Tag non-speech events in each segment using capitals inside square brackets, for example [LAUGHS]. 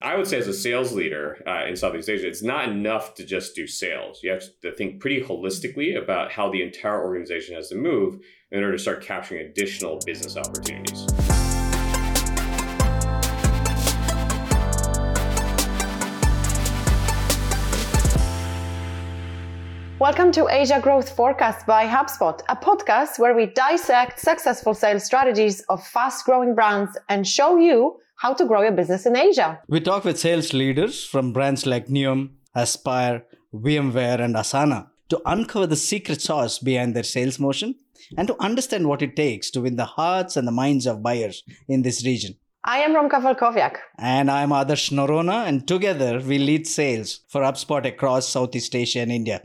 I would say, as a sales leader uh, in Southeast Asia, it's not enough to just do sales. You have to think pretty holistically about how the entire organization has to move in order to start capturing additional business opportunities. Welcome to Asia Growth Forecast by HubSpot, a podcast where we dissect successful sales strategies of fast growing brands and show you how to grow your business in Asia. We talk with sales leaders from brands like Neom, Aspire, VMware, and Asana to uncover the secret sauce behind their sales motion and to understand what it takes to win the hearts and the minds of buyers in this region. I am Romka Volkoviak. And I'm Adarsh Norona, and together we lead sales for HubSpot across Southeast Asia and India.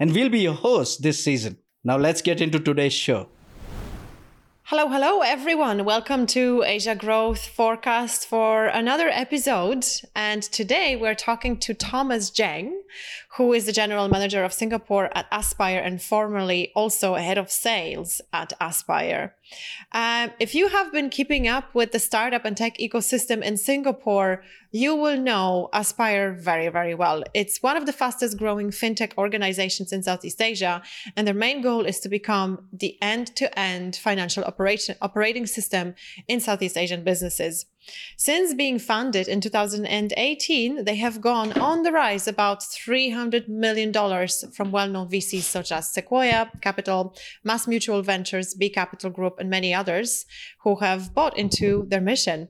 And we'll be your hosts this season. Now let's get into today's show. Hello, hello, everyone. Welcome to Asia Growth Forecast for another episode. And today we're talking to Thomas Jeng, who is the general manager of Singapore at Aspire and formerly also head of sales at Aspire. Um, if you have been keeping up with the startup and tech ecosystem in Singapore, you will know Aspire very, very well. It's one of the fastest growing fintech organizations in Southeast Asia, and their main goal is to become the end to end financial operation, operating system in Southeast Asian businesses. Since being founded in 2018, they have gone on the rise about $300 million from well known VCs such as Sequoia Capital, Mass Mutual Ventures, B Capital Group, and many others who have bought into their mission.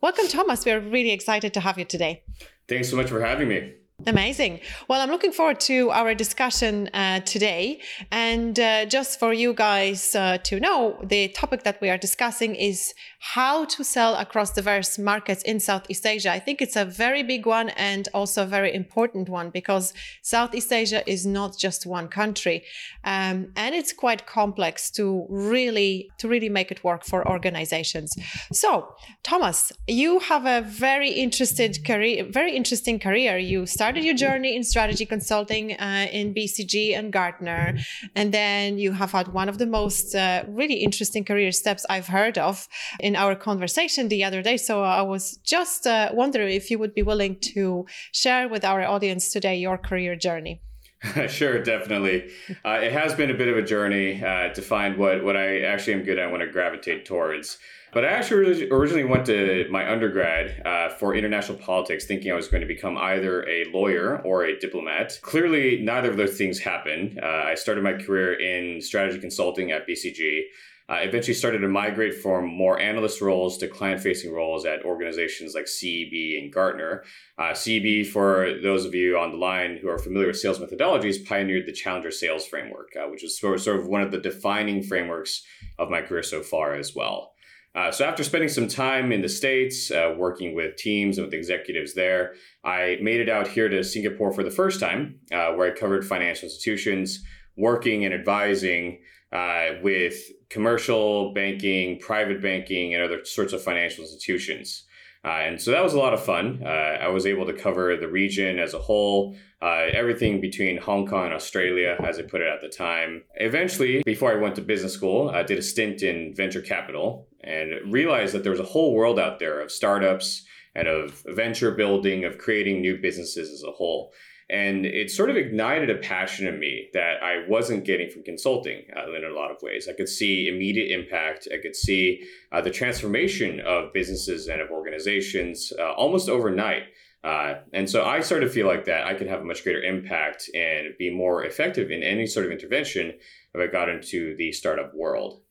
Welcome, Thomas. We're really excited to have you today. Thanks so much for having me. Amazing. Well, I'm looking forward to our discussion uh, today. And uh, just for you guys uh, to know, the topic that we are discussing is how to sell across diverse markets in Southeast Asia. I think it's a very big one and also a very important one because Southeast Asia is not just one country, um, and it's quite complex to really to really make it work for organizations. So, Thomas, you have a very interested career, very interesting career. You started your journey in strategy consulting uh, in BCG and Gartner, and then you have had one of the most uh, really interesting career steps I've heard of in our conversation the other day. So I was just uh, wondering if you would be willing to share with our audience today your career journey. [LAUGHS] sure, definitely. Uh, it has been a bit of a journey uh, to find what, what I actually am good at, want to gravitate towards. But I actually originally went to my undergrad uh, for international politics, thinking I was going to become either a lawyer or a diplomat. Clearly, neither of those things happened. Uh, I started my career in strategy consulting at BCG. I eventually started to migrate from more analyst roles to client facing roles at organizations like CEB and Gartner. Uh, CEB, for those of you on the line who are familiar with sales methodologies, pioneered the Challenger Sales Framework, uh, which is sort of one of the defining frameworks of my career so far as well. Uh, so after spending some time in the States, uh, working with teams and with executives there, I made it out here to Singapore for the first time, uh, where I covered financial institutions, working and advising uh, with commercial banking, private banking, and other sorts of financial institutions. Uh, and so that was a lot of fun. Uh, I was able to cover the region as a whole, everything between Hong Kong and Australia, as I put it at the time. Eventually, before I went to business school, I did a stint in venture capital and realized that there was a whole world out there of startups and of venture building, of creating new businesses as a whole. And it sort of ignited a passion in me that I wasn't getting from consulting uh, in a lot of ways. I could see immediate impact. I could see uh, the transformation of businesses and of organizations uh, almost overnight. Uh, and so I started to feel like that I could have a much greater impact and be more effective in any sort of intervention if I got into the startup world.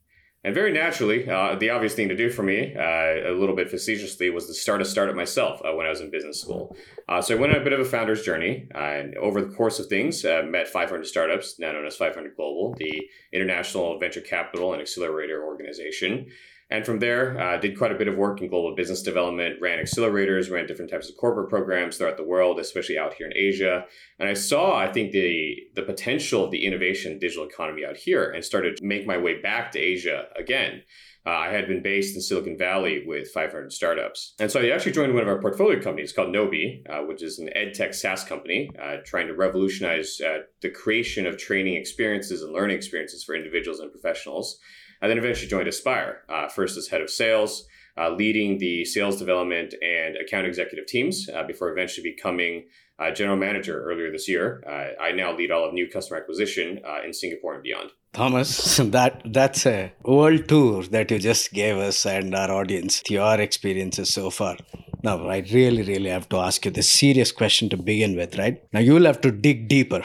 And very naturally, uh, the obvious thing to do for me, uh, a little bit facetiously, was to start a startup myself uh, when I was in business school. Uh, so I went on a bit of a founder's journey. and over the course of things, uh, met 500 startups, now known as 500 Global, the international venture capital and accelerator organization. And from there, uh, did quite a bit of work in global business development, ran accelerators, ran different types of corporate programs throughout the world, especially out here in Asia. And I saw, I think, the the potential of the innovation digital economy out here, and started to make my way back to Asia again. Uh, I had been based in Silicon Valley with 500 startups. And so I actually joined one of our portfolio companies called Gnowbe, uh, which is an ed tech SaaS company uh, trying to revolutionize uh, the creation of training experiences and learning experiences for individuals and professionals. I then eventually joined Aspire, uh, first as head of sales, uh, leading the sales development and account executive teams uh, before eventually becoming uh, general manager earlier this year. Uh, I now lead all of new customer acquisition in Singapore and beyond. Thomas, [LAUGHS] that that's a world tour that you just gave us and our audience. Your experiences so far. Now, I really, really have to ask you this serious question to begin with, right? Now, you will have to dig deeper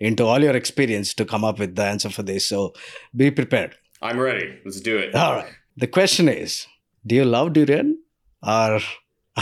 into all your experience to come up with the answer for this. So, be prepared. I'm ready. Let's do it. All right. The question is Do you love durian or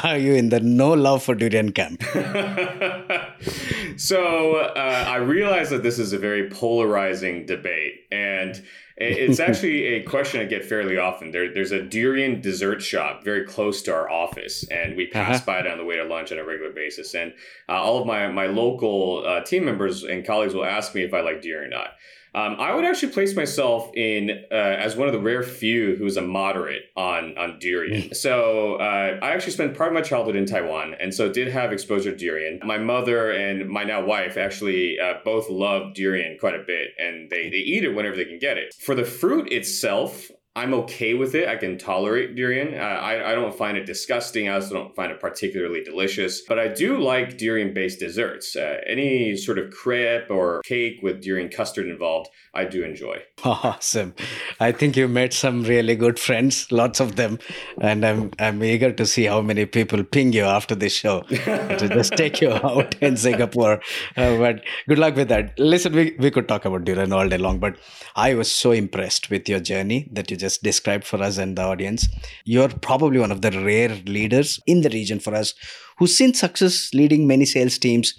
are you in the no love for durian camp? [LAUGHS] so uh, I realize that this is a very polarizing debate, and it's [LAUGHS] actually a question I get fairly often. There, there's a durian dessert shop very close to our office, and we pass uh-huh. by it on the way to lunch on a regular basis. And uh, all of my my local uh, team members and colleagues will ask me if I like durian or not. Um, I would actually place myself in uh, as one of the rare few who's a moderate on on durian. Mm. so uh, I actually spent part of my childhood in Taiwan, and so did have exposure to durian. My mother and my now wife actually uh, both love durian quite a bit, and they they eat it whenever they can get it. For the fruit itself, I'm okay with it. I can tolerate durian. Uh, I, I don't find it disgusting. I also don't find it particularly delicious. But I do like durian based desserts. Uh, any sort of crepe or cake with durian custard involved, I do enjoy. [LAUGHS] Awesome. I think you met some really good friends, lots of them. And I'm, I'm eager to see how many people ping you after this show [LAUGHS] to just take you out in Singapore. Uh, but good luck with that. Listen, we, we could talk about durian all day long, but I was so impressed with your journey that you just described for us and the audience. You're probably one of the rare leaders in the region for us who's seen success leading many sales teams,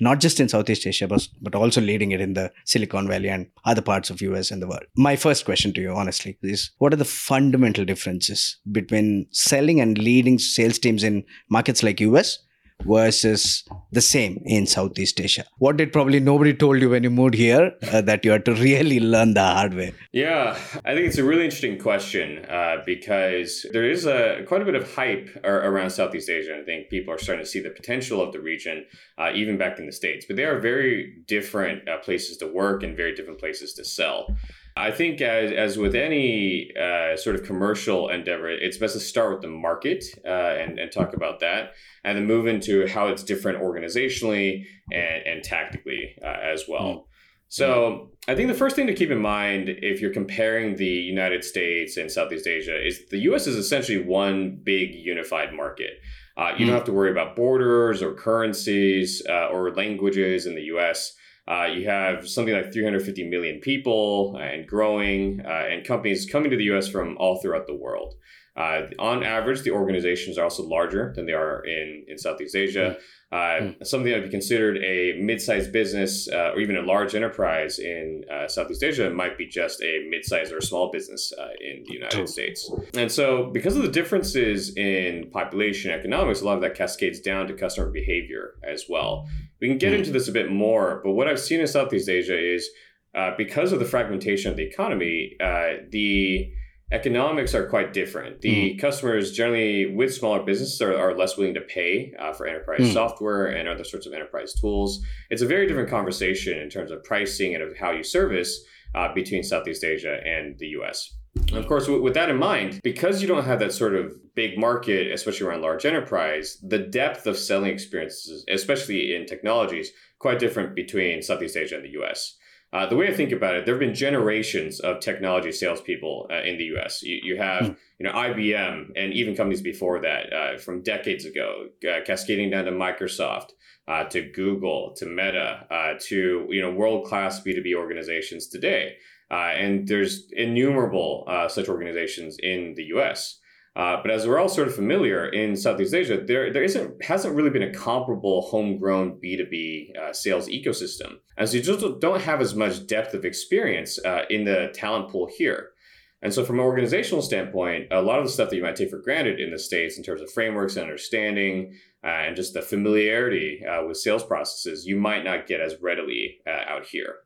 not just in Southeast Asia, but, but also leading it in the Silicon Valley and other parts of US and the world. My first question to you, honestly, is what are the fundamental differences between selling and leading sales teams in markets like US versus the same in Southeast Asia? What did probably nobody told you when you moved here uh, that you had to really learn the hard way? Yeah, I think it's a really interesting question uh, because there is a quite a bit of hype around Southeast Asia. I think people are starting to see the potential of the region, uh, even back in the states. But they are very different uh, places to work and very different places to sell. I think, as, as with any uh, sort of commercial endeavor, it's best to start with the market uh, and, and talk about that, and then move into how it's different organizationally and, and tactically uh, as well. Mm. So, I think the first thing to keep in mind if you're comparing the United States and Southeast Asia is the US is essentially one big unified market. Uh, you mm. don't have to worry about borders or currencies uh, or languages in the US. Uh, you have something like 350 million people and growing, uh, and companies coming to the US from all throughout the world. Uh, on average, the organizations are also larger than they are in, in Southeast Asia. Mm. Something that would be considered a mid sized business uh, or even a large enterprise in uh, Southeast Asia might be just a mid sized or small business in the United States. And so, because of the differences in population economics, a lot of that cascades down to customer behavior as well. We can get mm into this a bit more, but what I've seen in Southeast Asia is uh, because of the fragmentation of the economy, uh, the economics are quite different. The mm customers generally with smaller businesses are, are less willing to pay uh, for enterprise mm software and other sorts of enterprise tools. It's a very different conversation in terms of pricing and of how you service uh, between Southeast Asia and the US. And of course, with that in mind, because you don't have that sort of big market, especially around large enterprise, the depth of selling experiences, especially in technologies, quite different between Southeast Asia and the US. Uh, the way I think about it, there have been generations of technology salespeople uh, in the U.S. You, you have, hmm. you know, IBM and even companies before that, uh, from decades ago, uh, cascading down to Microsoft, uh, to Google, to Meta, uh, to you know, world class B two B organizations today. Uh, and there's innumerable uh, such organizations in the US. Uh, but as we're all sort of familiar in Southeast Asia, there there isn't hasn't really been a comparable homegrown B two B uh, sales ecosystem, and so you just don't have as much depth of experience uh, in the talent pool here. And so, from an organizational standpoint, a lot of the stuff that you might take for granted in the states in terms of frameworks and understanding, uh, and just the familiarity with sales processes, you might not get as readily out here.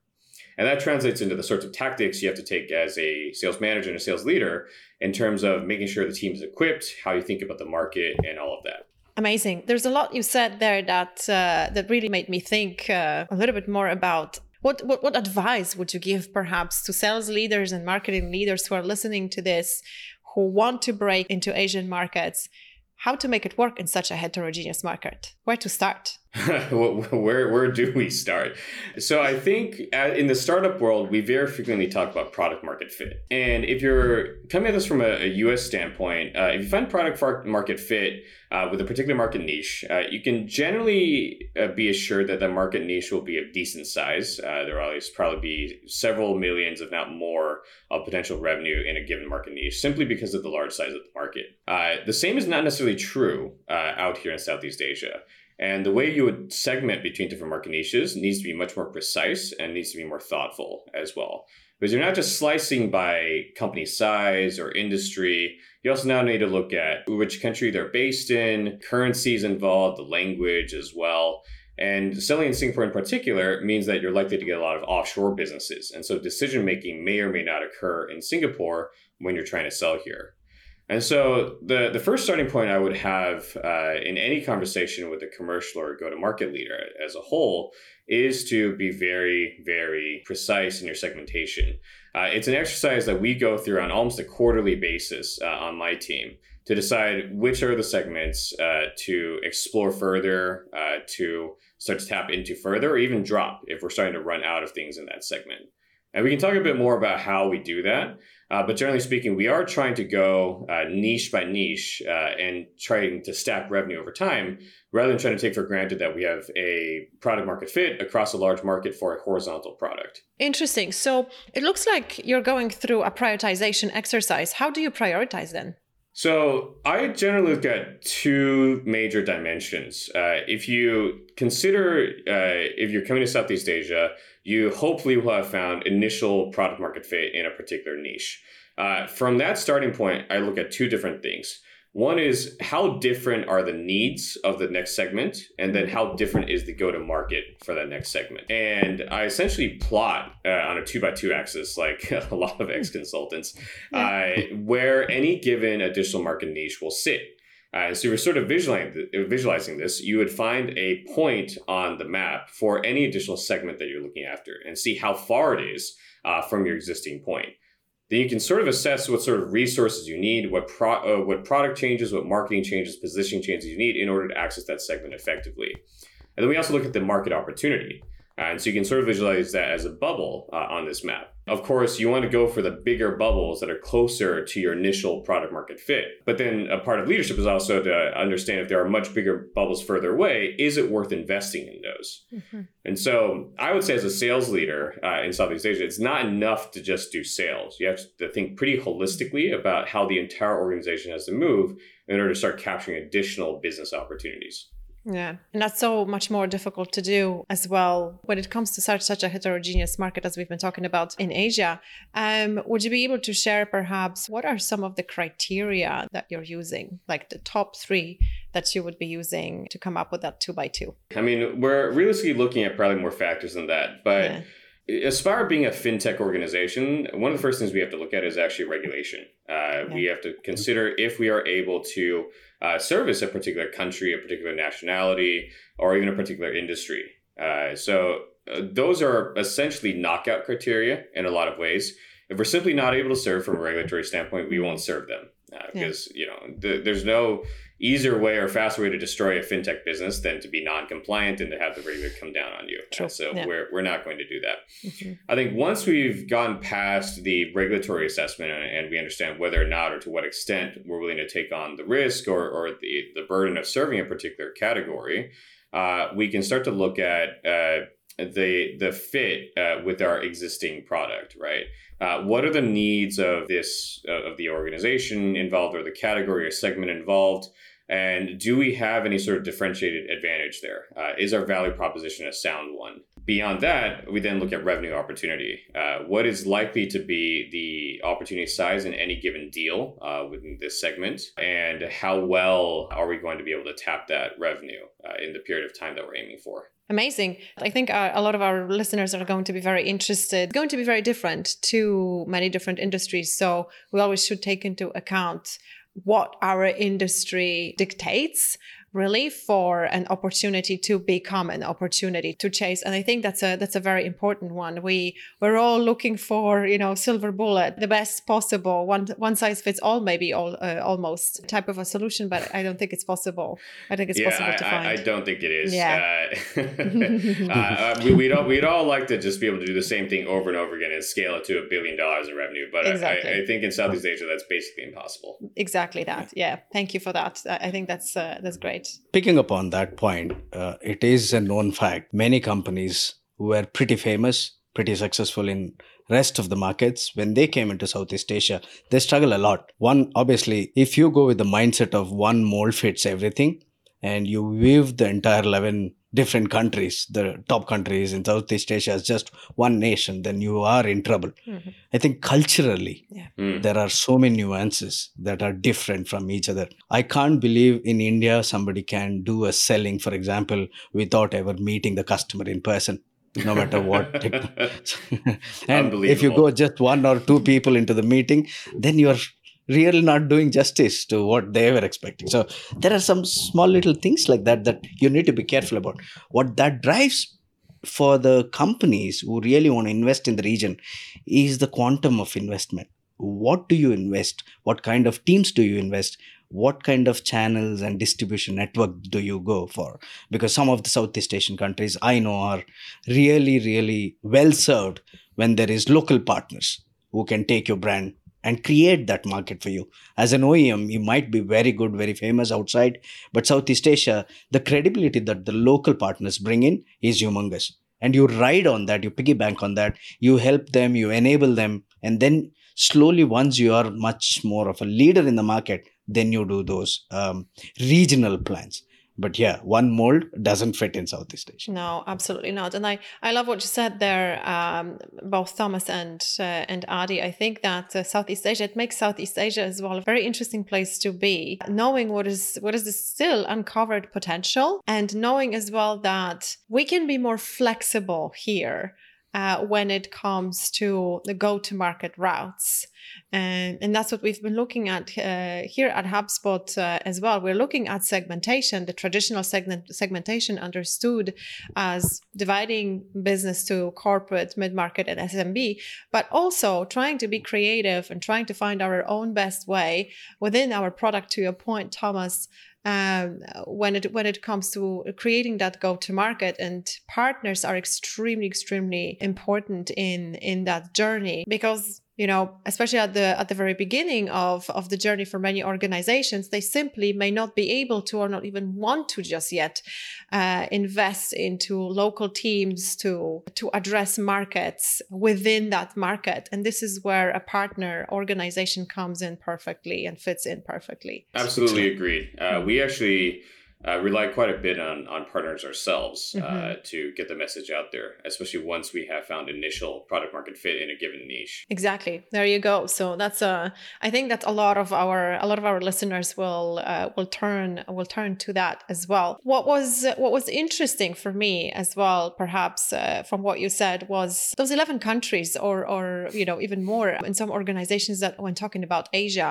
And that translates into the sorts of tactics you have to take as a sales manager and a sales leader in terms of making sure the team is equipped, how you think about the market, and all of that. Amazing. There's a lot you said there that uh, that really made me think uh, a little bit more about what, what what advice would you give perhaps to sales leaders and marketing leaders who are listening to this who want to break into Asian markets, how to make it work in such a heterogeneous market? Where to start? [LAUGHS] where where do we start? So I think uh, in the startup world, we very frequently talk about product market fit. And if you're coming at this from a, a U.S. standpoint, uh, if you find product market fit uh, with a particular market niche, uh, you can generally uh, be assured that the market niche will be of decent size. Uh, there will always probably be several millions, if not more, of potential revenue in a given market niche, simply because of the large size of the market. the same is not necessarily true out here in Southeast Asia. And the way you would segment between different market niches needs to be much more precise and needs to be more thoughtful as well. Because you're not just slicing by company size or industry. You also now need to look at which country they're based in, currencies involved, the language as well. And selling in Singapore in particular means that you're likely to get a lot of offshore businesses. And so decision making may or may not occur in Singapore when you're trying to sell here. And so the the first starting point I would have uh, in any conversation with a commercial or go to market leader as a whole is to be very very precise in your segmentation. Uh, it's an exercise that we go through on almost a quarterly basis uh, on my team to decide which are the segments uh, to explore further, uh, to start to tap into further, or even drop if we're starting to run out of things in that segment. And we can talk a bit more about how we do that. Uh, but generally speaking, we are trying to go uh, niche by niche uh, and trying to stack revenue over time rather than trying to take for granted that we have a product market fit across a large market for a horizontal product. Interesting. So it looks like you're going through a prioritization exercise. How do you prioritize then? So I generally look at two major dimensions. Uh, if you consider uh, if you're coming to Southeast Asia, you hopefully will have found initial product market fit in a particular niche. Uh, from that starting point, I look at two different things. One is how different are the needs of the next segment, and then how different is the go to market for that next segment. And I essentially plot uh, on a two by two axis, like [LAUGHS] a lot of ex consultants, uh, where any given additional market niche will sit. Uh, so you're sort of visualizing, visualizing this, you would find a point on the map for any additional segment that you're looking after and see how far it is uh, from your existing point. Then you can sort of assess what sort of resources you need, what pro- uh, what product changes, what marketing changes, positioning changes you need in order to access that segment effectively. And then we also look at the market opportunity. Uh, and so you can sort of visualize that as a bubble uh, on this map. Of course, you want to go for the bigger bubbles that are closer to your initial product market fit. But then a part of leadership is also to understand if there are much bigger bubbles further away, is it worth investing in those? Mm-hmm. And so I would say, as a sales leader uh, in Southeast Asia, it's not enough to just do sales. You have to think pretty holistically about how the entire organization has to move in order to start capturing additional business opportunities. Yeah. And that's so much more difficult to do as well when it comes to such such a heterogeneous market as we've been talking about in Asia. Um, would you be able to share perhaps what are some of the criteria that you're using, like the top three that you would be using to come up with that two by two? I mean, we're realistically looking at probably more factors than that, but yeah. Aspire being a fintech organization, one of the first things we have to look at is actually regulation. Uh, yeah. We have to consider if we are able to uh, service a particular country, a particular nationality, or even a particular industry. Uh, so uh, those are essentially knockout criteria in a lot of ways. If we're simply not able to serve from a regulatory standpoint, we won't serve them because uh, yeah. you know the, there's no easier way or faster way to destroy a fintech business than to be non-compliant and to have the regulator come down on you. Uh, so yeah. we're, we're not going to do that. Mm-hmm. I think once we've gone past the regulatory assessment and, and, we understand whether or not or to what extent we're willing to take on the risk or, or the, the burden of serving a particular category, uh, we can start to look at uh, the the fit uh, with our existing product, right? Uh, what are the needs of this uh, of the organization involved or the category or segment involved? And do we have any sort of differentiated advantage there? Uh, is our value proposition a sound one? Beyond that, we then look at revenue opportunity. Uh, what is likely to be the opportunity size in any given deal uh, within this segment? And how well are we going to be able to tap that revenue in the period of time that we're aiming for? Amazing. I think uh, a lot of our listeners are going to be very interested, going to be very different to many different industries. So we always should take into account what our industry dictates really for an opportunity to become an opportunity to chase. And I think that's a that's a very important one. We we're all looking for you know silver bullet, the best possible one one size fits all, maybe all uh, almost type of a solution, but I don't think it's possible. I think it's yeah, possible I, to find. I, I don't think it is. Yeah. Uh, [LAUGHS] uh, we, we'd all we'd all like to just be able to do the same thing over and over again and scale it to a billion dollars in revenue, but Exactly. I, I think in Southeast Asia that's basically impossible. exactly that. Yeah. Thank you for that. I I think that's uh, that's great. Picking up on that point, uh, it is a known fact. Many companies were pretty famous, pretty successful in rest of the markets. When they came into southeast asia they struggle a lot. One obviously if you go with the mindset of one mold fits everything and you weave the entire 11 different countries the top countries in southeast asia as just one nation then you are in trouble Mhm. i think culturally Hmm. there are so many nuances that are different from each other. I can't believe in India somebody can do a selling, for example, without ever meeting the customer in person, no matter what. [LAUGHS] [LAUGHS] and if you go just one or two people into the meeting, then you're really not doing justice to what they were expecting. So there are some small little things like that that you need to be careful about. What that drives for the companies who really want to invest in the region is the quantum of investment what do you invest what kind of teams do you invest what kind of channels and distribution network do you go for because some of the southeast asian countries i know are really really well served when there is local partners who can take your brand and create that market for you. As an oem you might be very good very famous outside but southeast asia the credibility that the local partners bring in is humongous. And you ride on that you piggyback on that you help them you enable them and then slowly once you are much more of a leader in the market then you do those um, regional plans but yeah one mold doesn't fit in southeast asia No, absolutely not. And I, I love what you said there, um, both Thomas and uh, and Adi. I think that uh, Southeast Asia it makes Southeast Asia as well a very interesting place to be, knowing what is what is the still uncovered potential, and knowing as well that we can be more flexible here. Uh, when it comes to the go-to-market routes, and and that's what we've been looking at uh, here at HubSpot uh, as well. We're looking at segmentation, the traditional segment segmentation understood as dividing business to corporate, mid market, and SMB, but also trying to be creative and trying to find our own best way within our product. To your point, Thomas, um, when it when it comes to creating that go to market, and partners are extremely extremely important in in that journey because you know especially at the at the very beginning of of the journey for many organizations they simply may not be able to or not even want to just yet uh, invest into local teams to to address markets within that market. And this is where a partner organization comes in perfectly and fits in perfectly. Absolutely agreed. Uh, we actually uh, rely quite a bit on on partners ourselves uh, Mhm. to get the message out there, especially once we have found initial product market fit in a given niche. Exactly. There you go. So that's a. I think that a lot of our a lot of our listeners will uh, will turn will turn to that as well. What was what was interesting for me as well, perhaps uh, from what you said, was those eleven countries, or or you know even more in some organizations that when talking about Asia.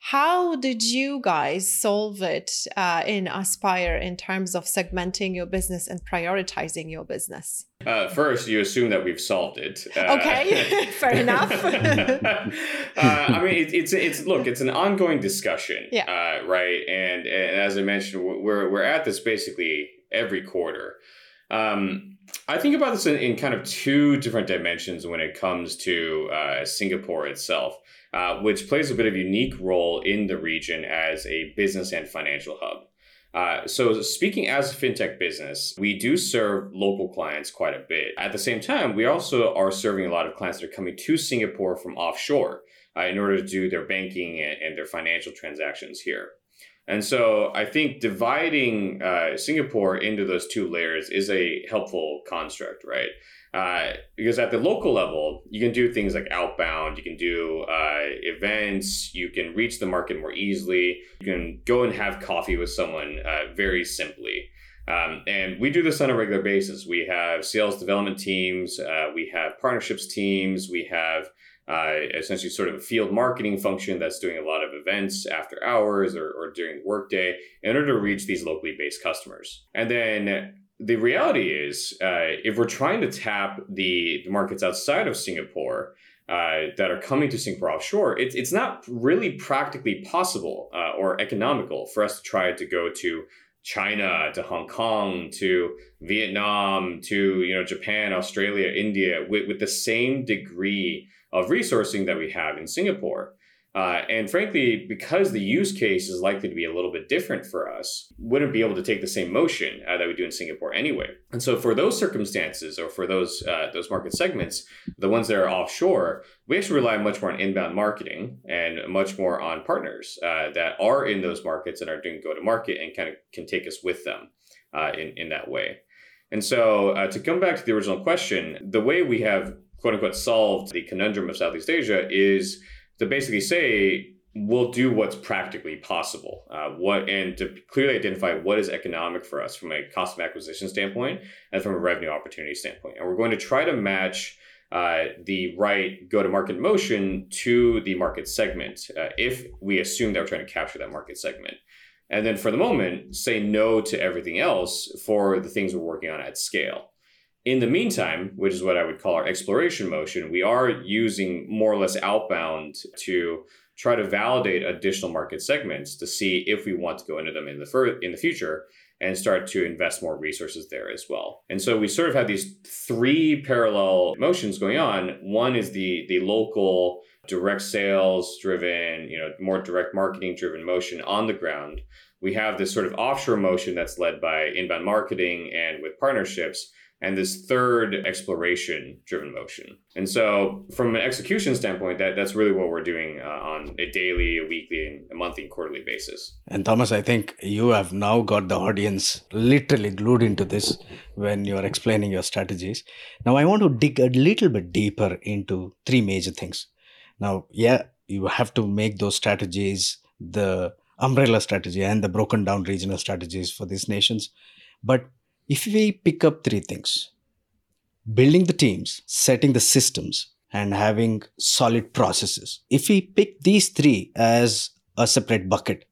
How did you guys solve it uh, in Aspire in terms of segmenting your business and prioritizing your business? Uh, first, you assume that we've solved it. Uh, Okay, [LAUGHS] fair [LAUGHS] enough. uh, I mean, it, it's it's look, it's an ongoing discussion, Yeah. uh, right? And and as I mentioned, we're we're at this basically every quarter. Um, I think about this in, in kind of two different dimensions when it comes to uh, Singapore itself, uh, which plays a bit of a unique role in the region as a business and financial hub. Uh, so, speaking as a fintech business, we do serve local clients quite a bit. At the same time, we also are serving a lot of clients that are coming to Singapore from offshore uh, in order to do their banking and, and their financial transactions here. And so, I think dividing uh, Singapore into those two layers is a helpful construct, right? Uh, because at the local level, you can do things like outbound, you can do uh, events, you can reach the market more easily, you can go and have coffee with someone uh, very simply. Um, and we do this on a regular basis. We have sales development teams, uh, we have partnerships teams, we have uh, essentially sort of a field marketing function that's doing a lot of events after hours or, or during workday in order to reach these locally based customers. And then the reality is, uh, if we're trying to tap the, the markets outside of Singapore, uh, that are coming to Singapore offshore, it's it's not really practically possible uh, or economical for us to try to go to China, to Hong Kong, to Vietnam, to you know Japan, Australia, India, with, with the same degree of resourcing that we have in Singapore. Uh, and frankly, because the use case is likely to be a little bit different for us, wouldn't be able to take the same motion uh, that we do in Singapore anyway. And so, for those circumstances or for those uh, those market segments, the ones that are offshore, we actually rely much more on inbound marketing and much more on partners uh, that are in those markets and are doing go to market and kind of can take us with them uh, in in that way. And so, uh, to come back to the original question, the way we have quote unquote solved the conundrum of Southeast Asia is to basically say we'll do what's practically possible. Uh, what and to clearly identify what is economic for us from a cost of acquisition standpoint and from a revenue opportunity standpoint. And we're going to try to match uh, the right go to market motion to the market segment uh, if we assume that we're trying to capture that market segment. And then for the moment say no to everything else for the things we're working on at scale in the meantime, which is what I would call our exploration motion, we are using more or less outbound to try to validate additional market segments to see if we want to go into them in the fur- in the future and start to invest more resources there as well. And so we sort of have these three parallel motions going on. One is the the local direct sales driven, you know, more direct marketing driven motion on the ground. We have this sort of offshore motion that's led by inbound marketing and with partnerships and this third exploration driven motion. And so, from an execution standpoint, that, that's really what we're doing uh, on a daily, a weekly, and a monthly, and quarterly basis. And Thomas, I think you have now got the audience literally glued into this when you are explaining your strategies. Now, I want to dig a little bit deeper into three major things. Now, yeah, you have to make those strategies the umbrella strategy and the broken down regional strategies for these nations. But if we pick up three things building the teams, setting the systems, and having solid processes, if we pick these three as a separate bucket,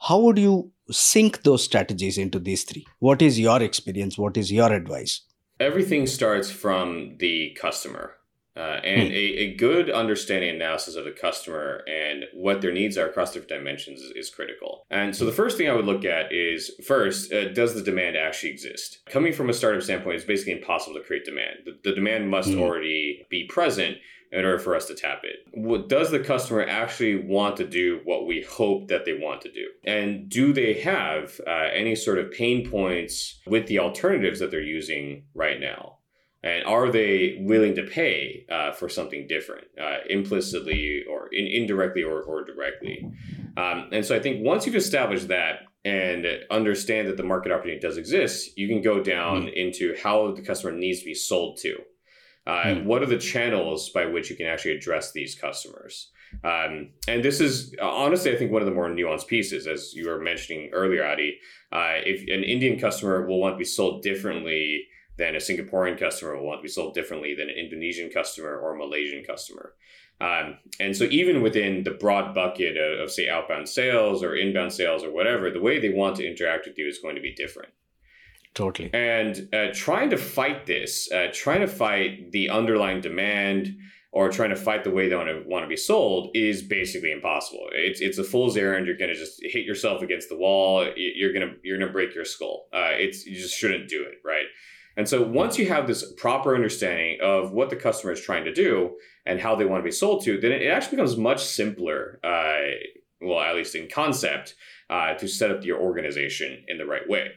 how would you sync those strategies into these three? What is your experience? What is your advice? Everything starts from the customer. Uh, and hmm. a, a good understanding analysis of the customer and what their needs are across different dimensions is, is critical. And so the first thing I would look at is first, uh, does the demand actually exist? Coming from a startup standpoint, it's basically impossible to create demand. The, the demand must mm. already be present in order for us to tap it. What, does the customer actually want to do what we hope that they want to do? And do they have uh, any sort of pain points with the alternatives that they're using right now? And are they willing to pay uh, for something different uh, implicitly or in, indirectly or, or directly um, and so i think once you've established that and understand that the market opportunity does exist you can go down mm. into how the customer needs to be sold to uh, mm. what are the channels by which you can actually address these customers um, and this is honestly i think one of the more nuanced pieces as you were mentioning earlier adi uh, if an indian customer will want to be sold differently than a Singaporean customer will want to be sold differently than an Indonesian customer or a Malaysian customer. Um, and so, even within the broad bucket of, of, say, outbound sales or inbound sales or whatever, the way they want to interact with you is going to be different. Totally. And uh, trying to fight this, uh, trying to fight the underlying demand or trying to fight the way they want to want to be sold is basically impossible. It's it's a fool's errand. You're going to just hit yourself against the wall. You're gonna you're gonna break your skull. Uh, it's you just shouldn't do it, right? And so once you have this proper understanding of what the customer is trying to do and how they want to be sold to, then it actually becomes much simpler, uh, well, at least in concept, uh, to set up your organization in the right way.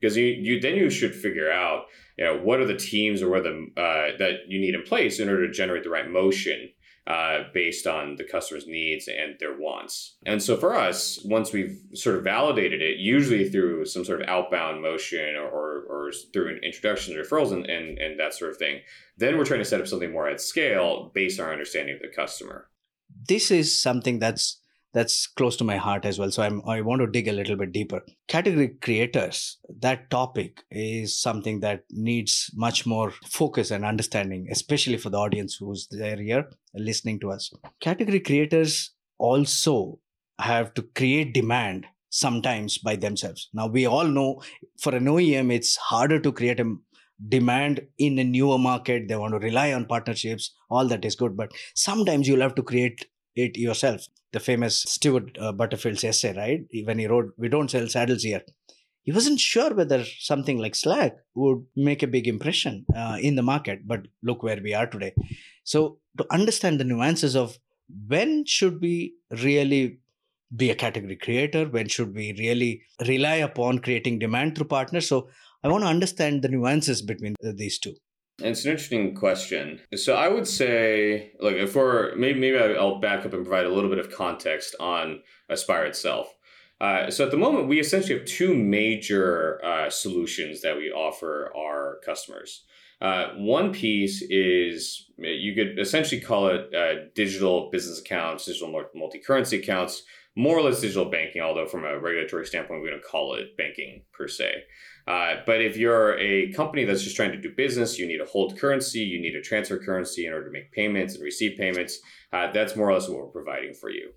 Because you, you then you should figure out, you know, what are the teams or the uh, that you need in place in order to generate the right motion uh, based on the customer's needs and their wants. And so for us, once we've sort of validated it, usually through some sort of outbound motion or, or, or through an introduction to referrals and, and, and that sort of thing, then we're trying to set up something more at scale based on our understanding of the customer. This is something that's that's close to my heart as well. So I'm, I want to dig a little bit deeper. Category creators, that topic is something that needs much more focus and understanding, especially for the audience who's there here listening to us. Category creators also have to create demand sometimes by themselves. Now, we all know for an OEM, it's harder to create a demand in a newer market. They want to rely on partnerships. All that is good. But sometimes you'll have to create it yourself. The famous Stewart uh, Butterfield's essay, right? When he wrote, We don't sell saddles here. He wasn't sure whether something like Slack would make a big impression uh, in the market, but look where we are today. So, to understand the nuances of when should we really be a category creator when should we really rely upon creating demand through partners so i want to understand the nuances between these two it's an interesting question. So I would say, like, if we're maybe maybe I'll back up and provide a little bit of context on Aspire itself. Uh, so at the moment, we essentially have two major uh, solutions that we offer our customers. Uh, one piece is you could essentially call it uh, digital business accounts, digital multi currency accounts, more or less digital banking, although from a regulatory standpoint, we don't call it banking per se. Uh, but if you're a company that's just trying to do business, you need a hold currency, you need a transfer currency in order to make payments and receive payments. Uh, that's more or less what we're providing for you.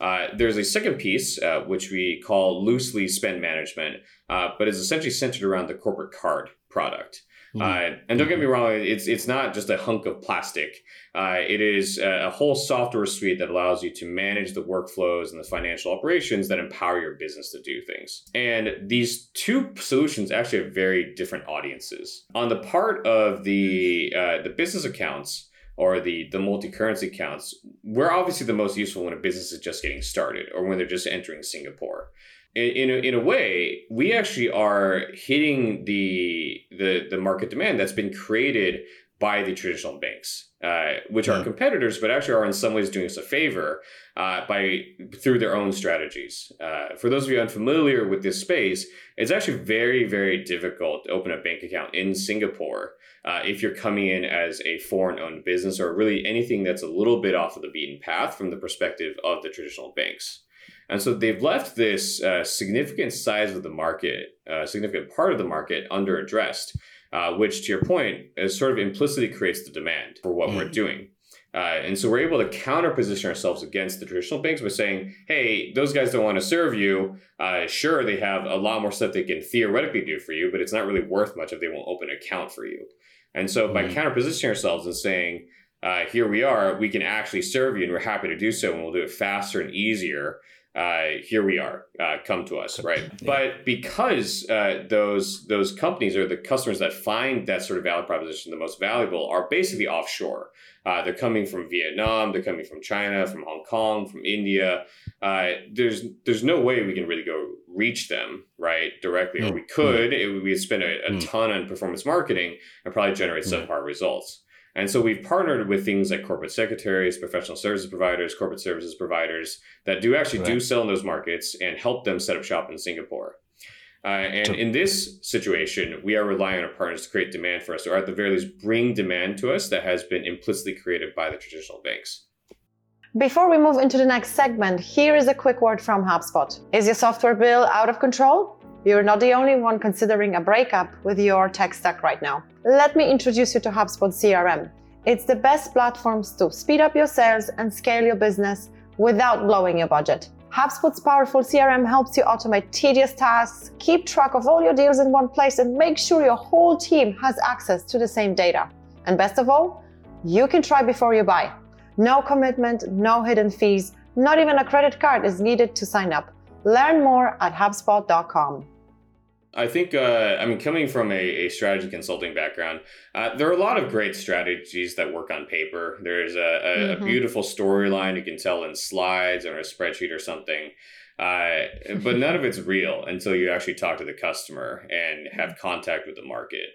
Uh, there's a second piece, uh, which we call loosely spend management, uh, but is essentially centered around the corporate card product. Mm-hmm. Uh, and don't get me wrong, it's it's not just a hunk of plastic. Uh, it is a, whole software suite that allows you to manage the workflows and the financial operations that empower your business to do things. And these two solutions actually have very different audiences. On the part of the uh, the business accounts or the the multi-currency accounts, we're obviously the most useful when a business is just getting started or when they're just entering Singapore in a, in a way, we actually are hitting the the the market demand that's been created by the traditional banks, uh, which are competitors, but actually are in some ways doing us a favor uh, by through their own strategies. Uh, for those of you unfamiliar with this space, it's actually very very difficult to open a bank account in Singapore uh, if you're coming in as a foreign-owned business or really anything that's a little bit off of the beaten path from the perspective of the traditional banks. And so they've left this uh, significant size of the market, a uh, significant part of the market underaddressed, uh, which to your point is sort of implicitly creates the demand for what mm. we're doing. Uh, and so we're able to counter position ourselves against the traditional banks by saying, hey, those guys don't want to serve you. Uh, sure, they have a lot more stuff they can theoretically do for you, but it's not really worth much if they won't open an account for you. And so mm. by counter positioning ourselves and saying, uh, here we are, we can actually serve you and we're happy to do so and we'll do it faster and easier uh, here we are, uh, come to us, right? [LAUGHS] Yeah. But because uh, those those companies or the customers that find that sort of value proposition the most valuable are basically offshore. Uh, they're coming from Vietnam, they're coming from China, from Hong Kong, from India. Uh, there's there's no way we can really go reach them right directly, mm. or we could. Mm. It, we'd spend a, a mm. ton on performance marketing and probably generate mm. subpar results. And so we've partnered with things like corporate secretaries, professional services providers, corporate services providers that do actually right. do sell in those markets and help them set up shop in Singapore. Uh, and in this situation, we are relying on our partners to create demand for us, or at the very least, bring demand to us that has been implicitly created by the traditional banks. Before we move into the next segment, here is a quick word from HubSpot. Is your software bill out of control? You're not the only one considering a breakup with your tech stack right now. Let me introduce you to HubSpot CRM. It's the best platforms to speed up your sales and scale your business without blowing your budget. HubSpot's powerful CRM helps you automate tedious tasks, keep track of all your deals in one place, and make sure your whole team has access to the same data. And best of all, you can try before you buy. No commitment, no hidden fees, not even a credit card is needed to sign up. Learn more at HubSpot.com. I think, uh, I mean, coming from a, a strategy consulting background, uh, there are a lot of great strategies that work on paper. There's a, a, mm-hmm. a beautiful storyline you can tell in slides or a spreadsheet or something. Uh, but none of it's [LAUGHS] real until you actually talk to the customer and have contact with the market.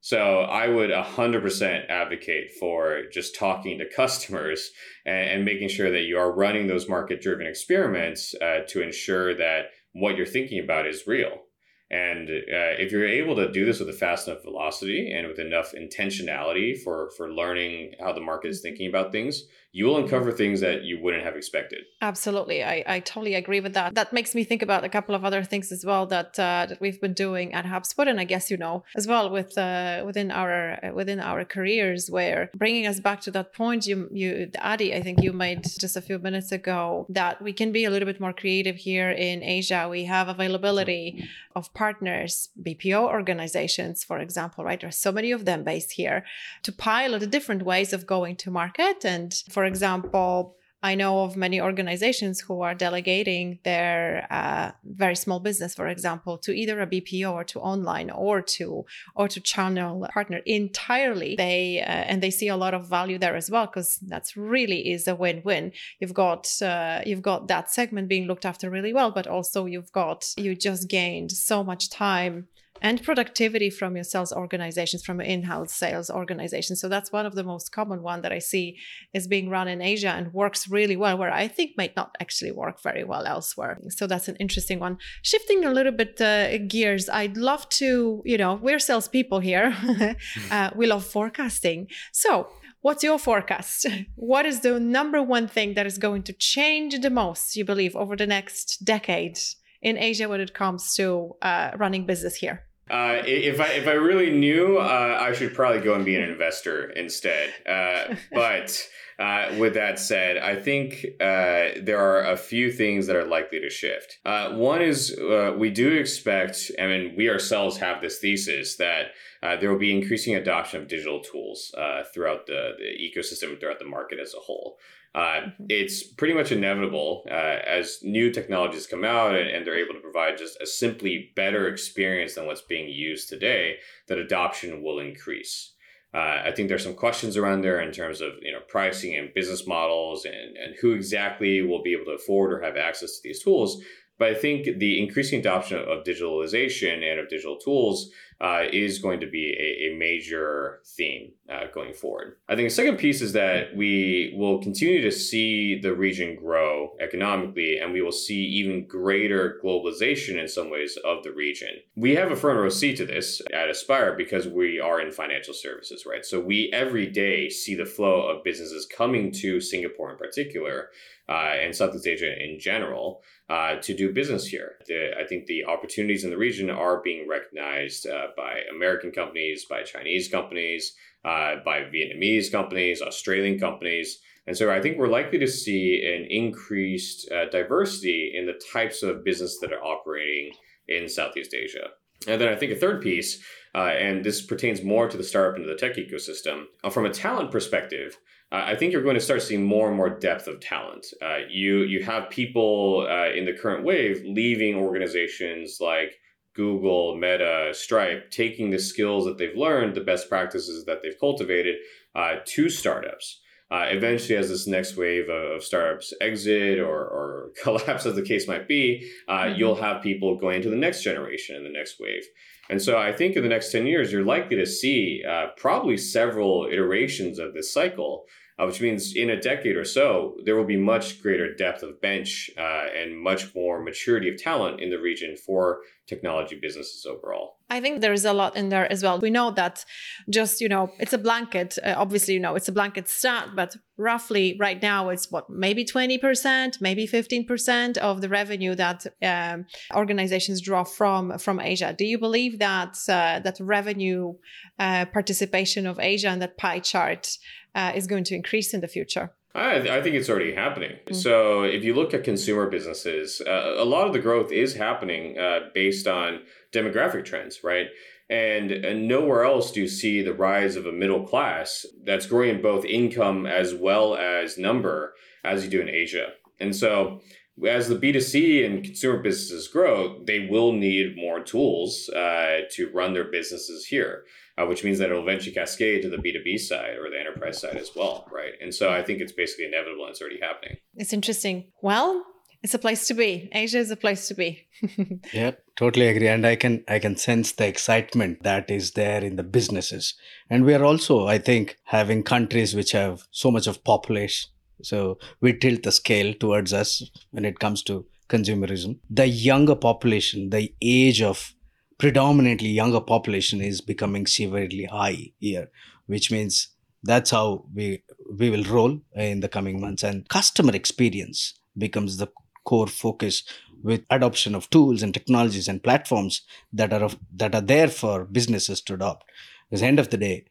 So I would 100% advocate for just talking to customers and, and making sure that you are running those market driven experiments uh, to ensure that what you're thinking about is real. And uh, if you're able to do this with a fast enough velocity and with enough intentionality for for learning how the market is thinking about things, you will uncover things that you wouldn't have expected. Absolutely, I, I totally agree with that. That makes me think about a couple of other things as well that uh, that we've been doing at HubSpot, and I guess you know as well with uh, within our uh, within our careers, where bringing us back to that point you you Adi, I think you made just a few minutes ago that we can be a little bit more creative here in Asia. We have availability of partners, BPO organizations, for example, right? There's so many of them based here to pilot the different ways of going to market and for example, I know of many organizations who are delegating their uh, very small business, for example, to either a BPO or to online or to or to channel partner entirely. They uh, and they see a lot of value there as well because that's really is a win-win. You've got uh, you've got that segment being looked after really well, but also you've got you just gained so much time and productivity from your sales organizations from in-house sales organizations so that's one of the most common one that i see is being run in asia and works really well where i think might not actually work very well elsewhere. So that's an interesting one. Shifting a little bit uh, gears i'd love to you know we're salespeople here. [LAUGHS] Uh, we love forecasting. So What's your forecast? [LAUGHS] What is the number one thing that is going to change the most, you believe, over the next decade in Asia when it comes to uh, running business here? Uh, if I if I really knew, uh, I should probably go and be an investor instead. Uh, [LAUGHS] but uh, with that said, I think uh, there are a few things that are likely to shift. Uh, one is we do expect, I mean, we ourselves have this thesis that there will be increasing adoption of digital tools throughout the, the ecosystem, throughout the market as a whole. Uh, mm-hmm. it's pretty much inevitable uh, as new technologies come out and, and, they're able to provide just a simply better experience than what's being used today that adoption will increase uh, i think there's some questions around there in terms of you know pricing and business models and, and who exactly will be able to afford or have access to these tools but i think the increasing adoption of digitalization and of digital tools uh, is going to be a, a major theme uh, going forward. I think the second piece is that we will continue to see the region grow economically, and we will see even greater globalization in some ways of the region. We have a front row seat to this at Aspire because we are in financial services, right? So we every day see the flow of businesses coming to Singapore in particular uh, and Southeast Asia in general uh, to do business here. The, I think the opportunities in the region are being recognized uh, by American companies, by Chinese companies, uh, by Vietnamese companies, Australian companies. And so I think we're likely to see an increased uh, diversity in the types of business that are operating in Southeast Asia. And then I think a third piece, uh, and this pertains more to the startup and the tech ecosystem, from a talent perspective, uh, I think you're going to start seeing more and more depth of talent. Uh, you you have people uh, in the current wave leaving organizations like Google, Meta, Stripe, taking the skills that they've learned, the best practices that they've cultivated, uh, to startups. Uh, eventually, as this next wave of startups exit or, or [LAUGHS] collapse, as the case might be, uh, mm-hmm. you'll have people going to the next generation and the next wave. And so I think in the next 10 years, you're likely to see uh, probably several iterations of this cycle, uh, which means in a decade or so, there will be much greater depth of bench uh, and much more maturity of talent in the region for technology businesses overall. I think there is a lot in there as well. We know that just, you know, it's a blanket. Uh, obviously, you know, it's a blanket stat, but roughly right now it's what, maybe 20%, maybe 15% of the revenue that um, organizations draw from from Asia. Do you believe that uh, that revenue uh, participation of Asia and that pie chart uh, is going to increase in the future? I, I think it's already happening. Mm-hmm. So if you look at consumer businesses, uh, a lot of the growth is happening uh, based on demographic trends, right? And, and nowhere else do you see the rise of a middle class that's growing in both income as well as number as you do in Asia. And so as the B2C and consumer businesses grow, they will need more tools uh, to run their businesses here uh, which means that it'll eventually cascade to the B2B side or the enterprise side as well, right? And so I think it's basically inevitable and it's already happening. It's interesting. Well, it's a place to be. Asia is a place to be. [LAUGHS] yeah, totally agree. And I can I can sense the excitement that is there in the businesses. And we are also, I think, having countries which have so much of population. So we tilt the scale towards us when it comes to consumerism. The younger population, the age of predominantly younger population is becoming severely high here, which means that's how we we will roll in the coming months. And customer experience becomes the core focus with adoption of tools and technologies and platforms that are of, that are there for businesses to adopt. Because at the end of the day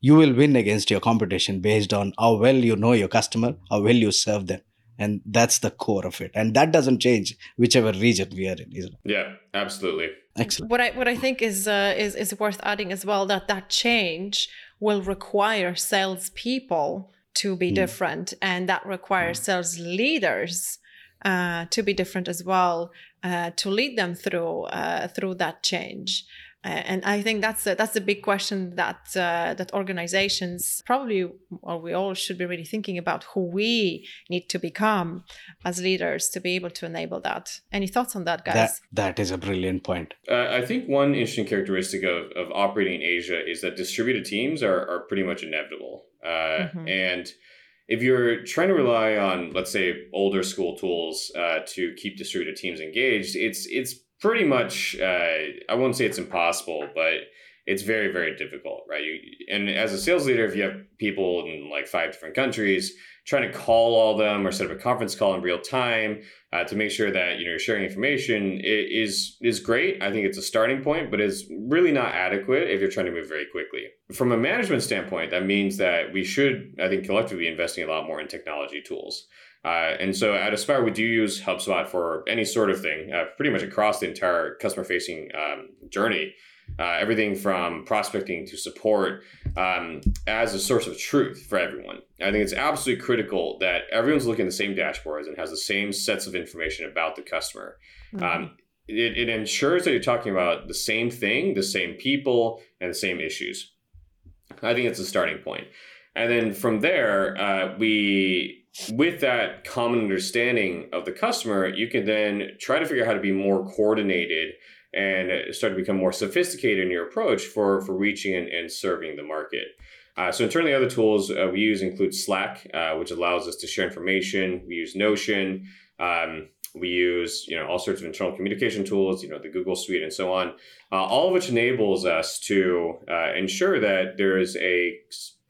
you will win against your competition based on how well you know your customer how well you serve them and that's the core of it. And that doesn't change whichever region we are in isn't it? Yeah absolutely. Excellent. What i what i think is uh, is is worth adding as well that that change will require salespeople to be mm. different and that requires mm. sales leaders uh, to be different as well uh, to lead them through uh, through that change and I think that's a, that's a big question that uh, that organizations probably or we all should be really thinking about who we need to become as leaders to be able to enable that. Any thoughts on that, guys? That, that is a brilliant point. Uh, I think one interesting characteristic of, of operating in Asia is that distributed teams are, are pretty much inevitable. Uh, mm-hmm. And if you're trying to rely on, let's say, older school tools uh, to keep distributed teams engaged, it's it's pretty much uh, I won't say it's impossible, but it's very very difficult, right? You, and as a sales leader, if you have people in like five different countries, trying to call all them or set up a conference call in real time uh, to make sure that you know you're sharing information is is great. I think it's a starting point, but it's really not adequate if you're trying to move very quickly. From a management standpoint, that means that we should, I think, collectively be investing a lot more in technology tools. Uh, and so at Aspire, we do use HubSpot for any sort of thing, uh, pretty much across the entire customer facing um, journey. Uh, everything from prospecting to support um, as a source of truth for everyone. I think it's absolutely critical that everyone's looking at the same dashboards and has the same sets of information about the customer. Mm-hmm. Um, it, it ensures that you're talking about the same thing, the same people, and the same issues. I think it's a starting point. And then from there, uh, we with that common understanding of the customer, you can then try to figure out how to be more coordinated and start to become more sophisticated in your approach for, for reaching and, and serving the market. Uh, so internally, other tools uh, we use include Slack, uh, which allows us to share information. We use Notion. Um, we use you know all sorts of internal communication tools, you know the Google Suite and so on. Uh, all of which enables us to uh, ensure that there is a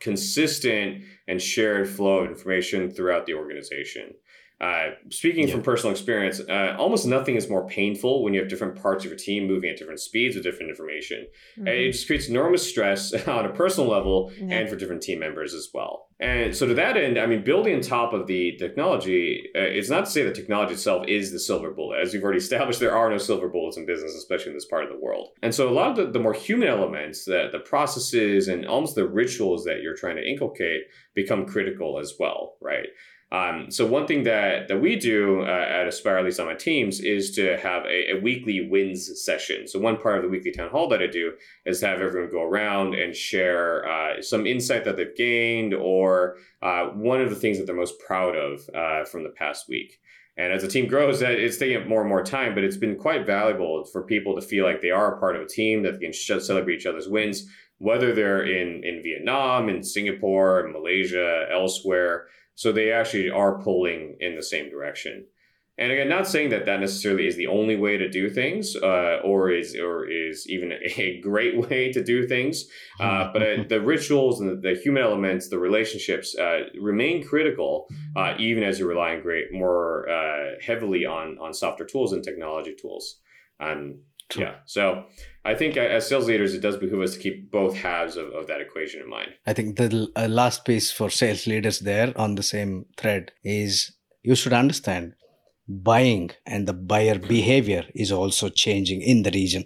consistent and shared flow of information throughout the organization. Uh, speaking yeah. from personal experience, uh, almost nothing is more painful when you have different parts of your team moving at different speeds with different information. Mm-hmm. It just creates enormous stress [LAUGHS] on a personal level yeah. and for different team members as well. And so, to that end, I mean, building on top of the technology, uh, it's not to say that technology itself is the silver bullet. As we've already [LAUGHS] established, there are no silver bullets in business, especially in this part of the world. And so, a lot of the, the more human elements, the, the processes, and almost the rituals that you're trying to inculcate become critical as well, right? Um, so one thing that that we do uh, at Aspire, at least on my teams, is to have a, a, weekly wins session. So one part of the weekly town hall that I do is have everyone go around and share uh, some insight that they've gained or uh, one of the things that they're most proud of uh, from the past week. And as the team grows, it's taking up more and more time, but it's been quite valuable for people to feel like they are a part of a team that they can celebrate each other's wins, whether they're in in Vietnam, in Singapore, in Malaysia, elsewhere. So they actually are pulling in the same direction. And again, not saying that that necessarily is the only way to do things, uh, or is or is even a great [LAUGHS] way to do things. Uh, [LAUGHS] but uh, the rituals and the, the, human elements, the relationships, uh, remain critical, uh, even as you're relying great more uh, heavily on on softer tools and technology tools. Um. Yeah. So I think as sales leaders, it does behoove us to keep both halves of, of that equation in mind. I think the uh, last piece for sales leaders there on the same thread is you should understand buying and the buyer behavior is also changing in the region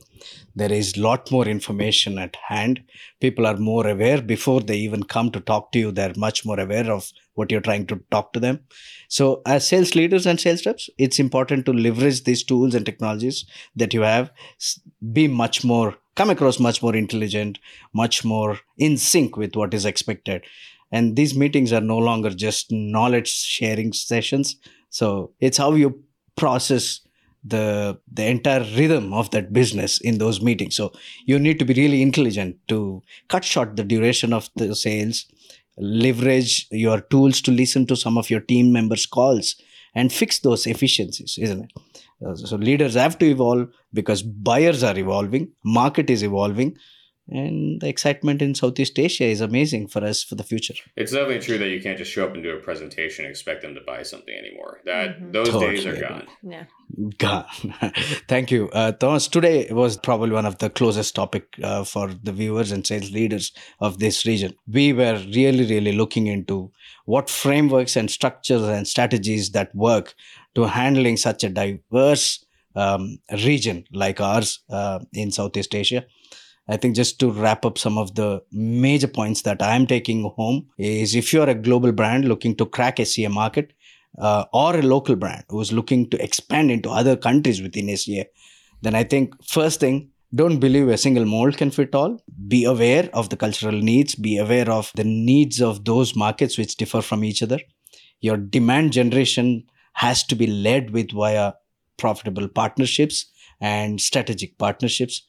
there is a lot more information at hand people are more aware before they even come to talk to you they're much more aware of what you're trying to talk to them. So as sales leaders and sales reps it's important to leverage these tools and technologies that you have be much more come across much more intelligent much more in sync with what is expected. And these meetings are no longer just knowledge sharing sessions. So it's how you process the the entire rhythm of that business in those meetings. So you need to be really intelligent to cut short the duration of the sales leverage your tools to listen to some of your team members calls and fix those efficiencies isn't it? Uh, so leaders have to evolve because buyers are evolving market is evolving and the excitement in Southeast Asia is amazing for us for the future. It's definitely true that you can't just show up and do a presentation and expect them to buy something anymore. That Mhm. those days are gone. Yeah. gone. [LAUGHS] Thank you. Uh, Thomas, today was probably one of the closest topic uh, for the viewers and sales leaders of this region. We were really, really looking into what frameworks and structures and strategies that work to handling such a diverse um, region like ours uh, in Southeast Asia. I think just to wrap up some of the major points that I'm taking home is if you're a global brand looking to crack a SEA market, uh, or a local brand who's looking to expand into other countries within SEA, then I think first thing, don't believe a single mold can fit all. Be aware of the cultural needs, be aware of the needs of those markets which differ from each other. Your demand generation has to be led with via profitable partnerships and strategic partnerships.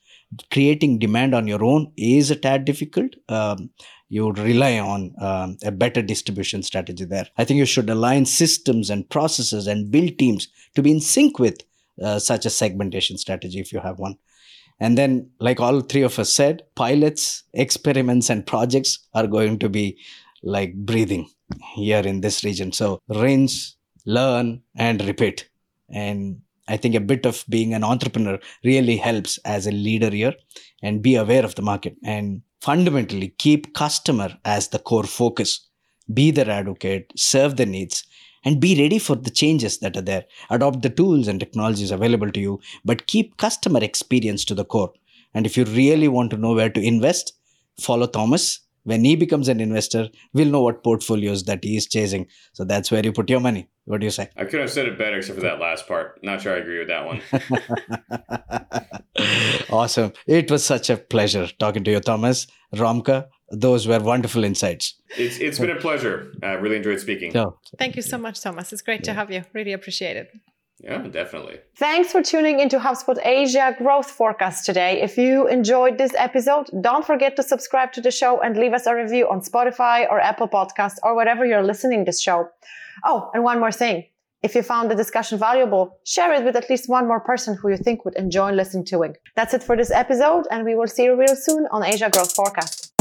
Creating demand on your own is a tad difficult. Um, you rely on um, a better distribution strategy there. I think you should align systems and processes and build teams to be in sync with uh, such a segmentation strategy if you have one. And then, like all three of us said, pilots, experiments, and projects are going to be like breathing here in this region. So, rinse, learn, and repeat. And I think a bit of being an entrepreneur really helps as a leader here and be aware of the market and fundamentally keep customer as the core focus. Be their advocate, serve their needs, and be ready for the changes that are there. Adopt the tools and technologies available to you, but keep customer experience to the core. And if you really want to know where to invest, follow Thomas. When he becomes an investor, we'll know what portfolios that he is chasing. So that's where you put your money. What do you say? I couldn't have said it better except for that last part. Not sure I agree with that one. [LAUGHS] awesome. It was such a pleasure talking to you, Thomas. Ramka, those were wonderful insights. It's it's been a pleasure. I really enjoyed speaking. So, Thank you so much, Thomas. It's great to have you. Really appreciate it. Yeah, definitely. Thanks for tuning into HubSpot Asia Growth Forecast today. If you enjoyed this episode, don't forget to subscribe to the show and leave us a review on Spotify or Apple Podcasts or wherever you're listening to this show. Oh, and one more thing. If you found the discussion valuable, share it with at least one more person who you think would enjoy listening to it. That's it for this episode, and we will see you real soon on Asia Growth Forecast.